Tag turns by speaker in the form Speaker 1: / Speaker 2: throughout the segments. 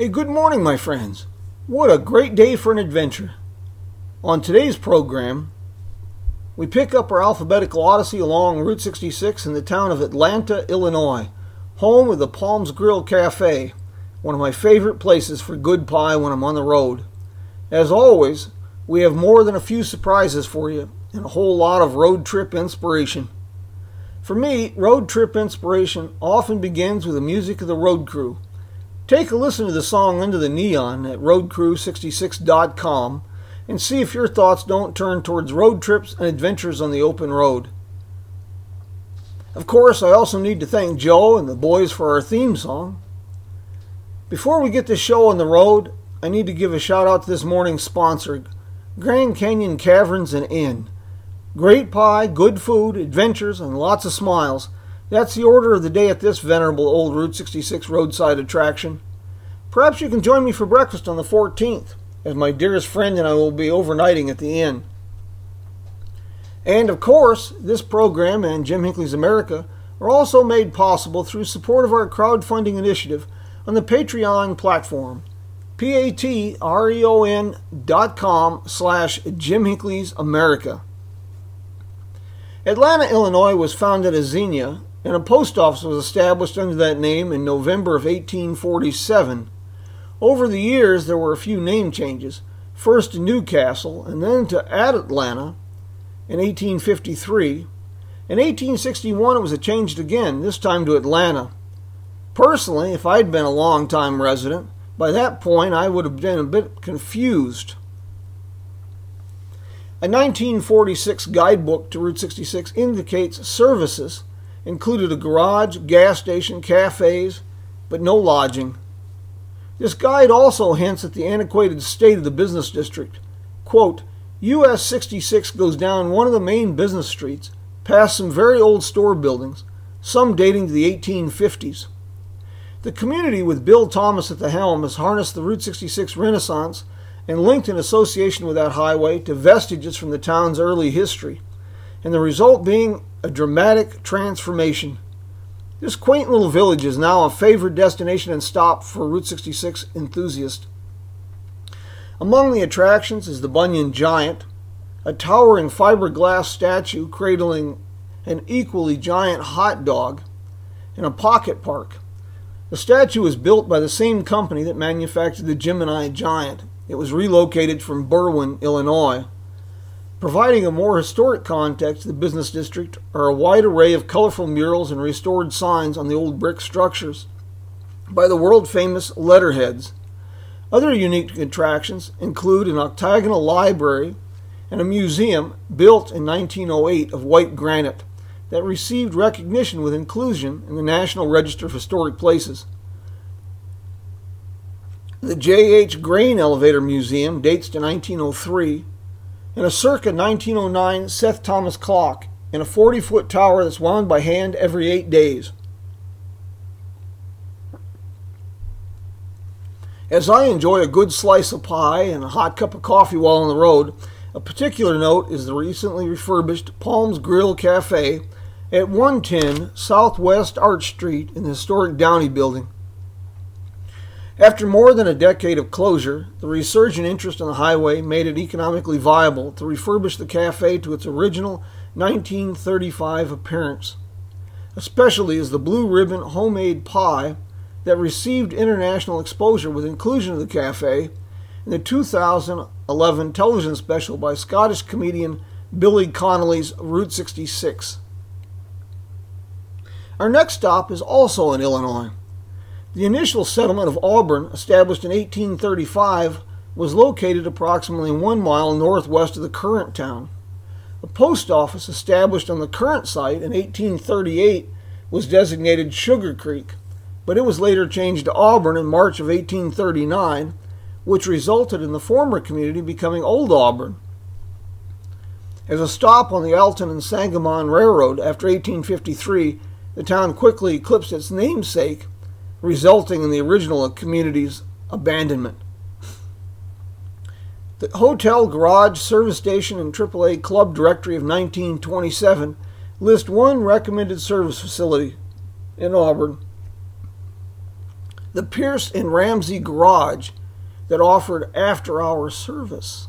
Speaker 1: Hey, good morning, my friends. What a great day for an adventure. On today's program, we pick up our alphabetical odyssey along Route 66 in the town of Atlanta, Illinois, home of the Palms Grill Cafe, one of my favorite places for good pie when I'm on the road. As always, we have more than a few surprises for you and a whole lot of road trip inspiration. For me, road trip inspiration often begins with the music of the road crew. Take a listen to the song Under the Neon at roadcrew66.com and see if your thoughts don't turn towards road trips and adventures on the open road. Of course, I also need to thank Joe and the boys for our theme song. Before we get the show on the road, I need to give a shout out to this morning's sponsor, Grand Canyon Caverns and Inn. Great pie, good food, adventures, and lots of smiles. That's the order of the day at this venerable old Route 66 roadside attraction. Perhaps you can join me for breakfast on the 14th, as my dearest friend and I will be overnighting at the inn. And of course, this program and Jim Hinckley's America are also made possible through support of our crowdfunding initiative on the Patreon platform, p-a-t-r-e-o-n dot com slash Jim Hinckley's America. Atlanta, Illinois was founded as Xenia, and a post office was established under that name in November of 1847. Over the years, there were a few name changes, first to Newcastle and then to Atlanta in 1853. In 1861, it was changed again, this time to Atlanta. Personally, if I'd been a long-time resident, by that point I would have been a bit confused. A 1946 guidebook to Route 66 indicates services included a garage, gas station, cafes, but no lodging. This guide also hints at the antiquated state of the business district. Quote, US 66 goes down one of the main business streets, past some very old store buildings, some dating to the 1850s. The community, with Bill Thomas at the helm, has harnessed the Route 66 renaissance and linked in association with that highway to vestiges from the town's early history, and the result being a dramatic transformation. This quaint little village is now a favored destination and stop for Route 66 enthusiasts. Among the attractions is the Bunyan Giant, a towering fiberglass statue cradling an equally giant hot dog, and a pocket park. The statue was built by the same company that manufactured the Gemini Giant. It was relocated from Berwyn, Illinois. Providing a more historic context to the business district are a wide array of colorful murals and restored signs on the old brick structures by the world famous letterheads. Other unique attractions include an octagonal library and a museum built in 1908 of white granite that received recognition with inclusion in the National Register of Historic Places. The J.H. Grain Elevator Museum dates to 1903, and a circa 1909 Seth Thomas clock in a 40 foot tower that's wound by hand every eight days. As I enjoy a good slice of pie and a hot cup of coffee while on the road, a particular note is the recently refurbished Palms Grill Cafe at 110 Southwest Arch Street in the historic Downey Building. After more than a decade of closure, the resurgent interest in the highway made it economically viable to refurbish the cafe to its original 1935 appearance. Especially as the blue ribbon homemade pie that received international exposure with inclusion of the cafe in the 2011 television special by Scottish comedian Billy Connolly's Route 66. Our next stop is also in Illinois. The initial settlement of Auburn, established in 1835, was located approximately one mile northwest of the current town. A post office established on the current site in 1838 was designated Sugar Creek, but it was later changed to Auburn in March of 1839, which resulted in the former community becoming Old Auburn. As a stop on the Alton and Sangamon Railroad after 1853, the town quickly eclipsed its namesake, resulting in the original community's abandonment. The hotel, garage, service station, and AAA club directory of 1927 list one recommended service facility in Auburn. the Pierce and Ramsey Garage that offered after hour service.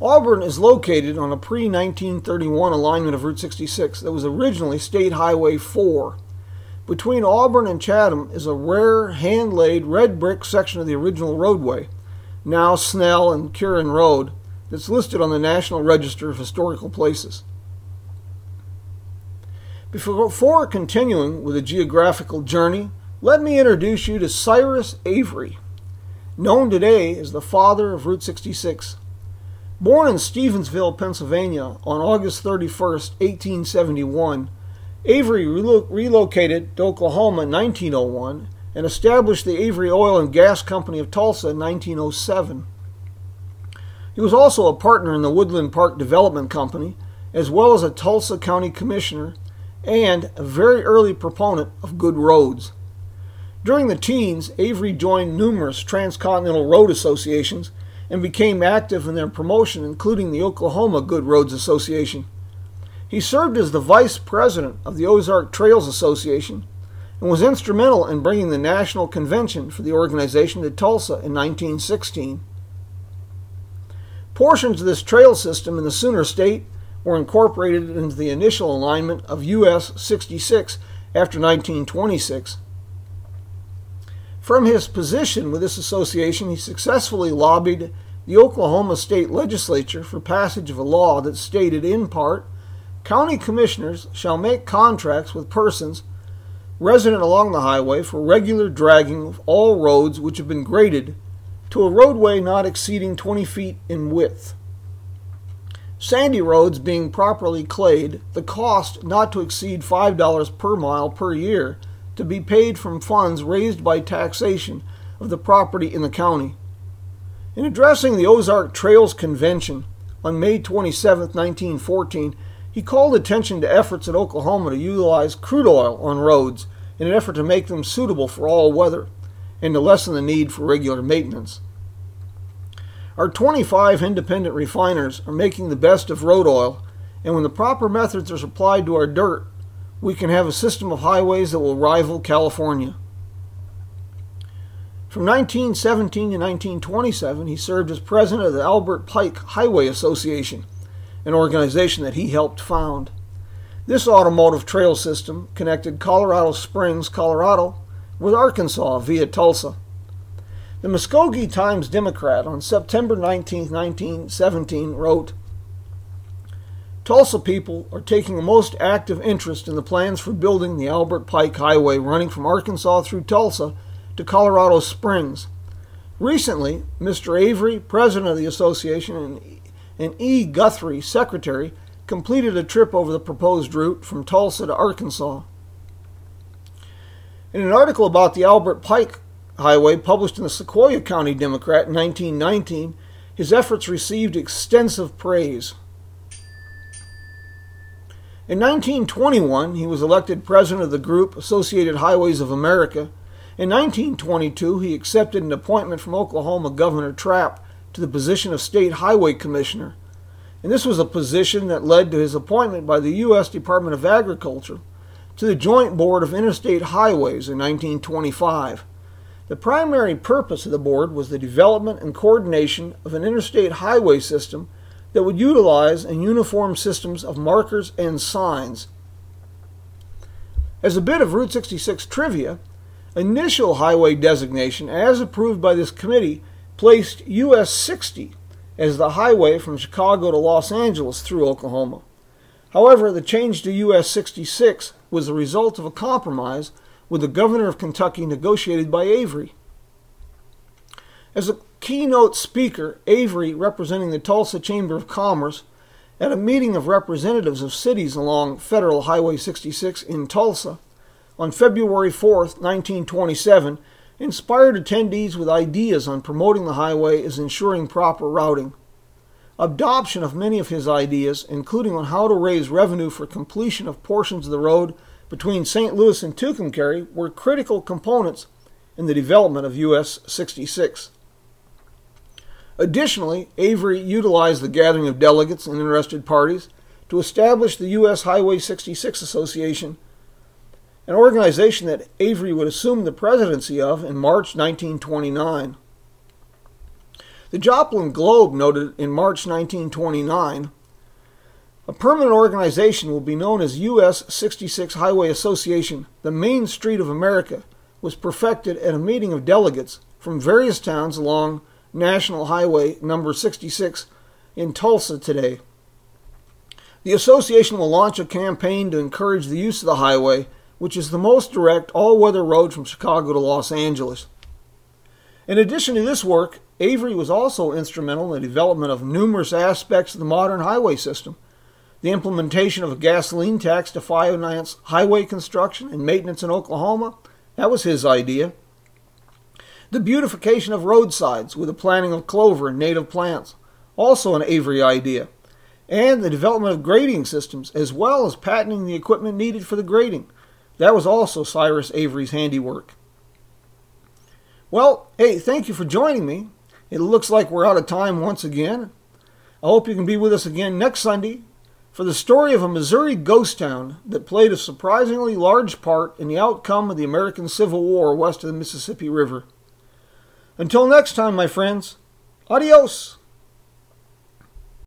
Speaker 1: Auburn is located on a pre 1931 alignment of Route 66 that was originally State Highway 4. Between Auburn and Chatham is a rare hand laid red brick section of the original roadway, now Snell and Curran Road, that's listed on the National Register of Historical Places. Before continuing with a geographical journey, let me introduce you to Cyrus Avery, known today as the father of Route 66. Born in Stevensville, Pennsylvania on August 31, 1871, Avery relo- relocated to Oklahoma in 1901 and established the Avery Oil and Gas Company of Tulsa in 1907. He was also a partner in the Woodland Park Development Company, as well as a Tulsa County Commissioner and a very early proponent of good roads. During the teens, Avery joined numerous transcontinental road associations and became active in their promotion, including the Oklahoma Good Roads Association. He served as the vice president of the Ozark Trails Association and was instrumental in bringing the national convention for the organization to Tulsa in 1916. Portions of this trail system in the Sooner State were incorporated into the initial alignment of US 66 after 1926. From his position with this association, he successfully lobbied the Oklahoma State Legislature for passage of a law that stated, in part, county commissioners shall make contracts with persons resident along the highway for regular dragging of all roads which have been graded to a roadway not exceeding 20 feet in width. Sandy roads being properly clayed, the cost not to exceed $5 per mile per year to be paid from funds raised by taxation of the property in the county. In addressing the Ozark Trails Convention on May 27, 1914, he called attention to efforts in Oklahoma to utilize crude oil on roads in an effort to make them suitable for all weather and to lessen the need for regular maintenance. Our 25 independent refiners are making the best of road oil, and when the proper methods are applied to our dirt, we can have a system of highways that will rival California. From 1917 to 1927, he served as president of the Albert Pike Highway Association, an organization that he helped found. This automotive trail system connected Colorado Springs, Colorado, with Arkansas via Tulsa. The Muskogee Times Democrat on September 19, 1917 wrote Tulsa people are taking a most active interest in the plans for building the Albert Pike Highway running from Arkansas through Tulsa to Colorado Springs. Recently, Mr. Avery, president of the association, and E. Guthrie, secretary, completed a trip over the proposed route from Tulsa to Arkansas. In an article about the Albert Pike Highway published in the Sequoyah County Democrat in 1919, his efforts received extensive praise. In 1921, he was elected president of the group Associated Highways of America. In 1922, he accepted an appointment from Oklahoma Governor Trapp to the position of State Highway Commissioner. And this was a position that led to his appointment by the U.S. Department of Agriculture to the Joint Board of Interstate Highways in 1925. The primary purpose of the board was the development and coordination of an interstate highway system that would utilize and uniform systems of markers and signs. As a bit of Route 66 trivia, initial highway designation, as approved by this committee, placed US 60 as the highway from Chicago to Los Angeles through Oklahoma. However, the change to US 66 was the result of a compromise with the governor of Kentucky negotiated by Avery. As a keynote speaker, Avery, representing the Tulsa Chamber of Commerce, at a meeting of representatives of cities along Federal Highway 66 in Tulsa on February 4, 1927, inspired attendees with ideas on promoting the highway as ensuring proper routing. Adoption of many of his ideas, including on how to raise revenue for completion of portions of the road between St. Louis and Tucumcari were critical components in the development of US 66. Additionally, Avery utilized the gathering of delegates and interested parties to establish the U.S. Highway 66 Association an organization that Avery would assume the presidency of in March 1929. The Joplin Globe noted in March 1929 a permanent organization will be known as U.S. 66 Highway Association. The main street of America was perfected at a meeting of delegates from various towns along National Highway number 66 in Tulsa today. The association will launch a campaign to encourage the use of the highway, which is the most direct all weather road from Chicago to Los Angeles. In addition to this work, Avery was also instrumental in the development of numerous aspects of the modern highway system. The implementation of a gasoline tax to finance highway construction and maintenance in Oklahoma, that was his idea. The beautification of roadsides with the planting of clover and native plants, also an Avery idea. And the development of grading systems, as well as patenting the equipment needed for the grading. That was also Cyrus Avery's handiwork. Well, hey, thank you for joining me. It looks like we're out of time once again. I hope you can be with us again next Sunday for the story of a Missouri ghost town that played a surprisingly large part in the outcome of the American Civil War west of the Mississippi River. Until next time, my friends, adios!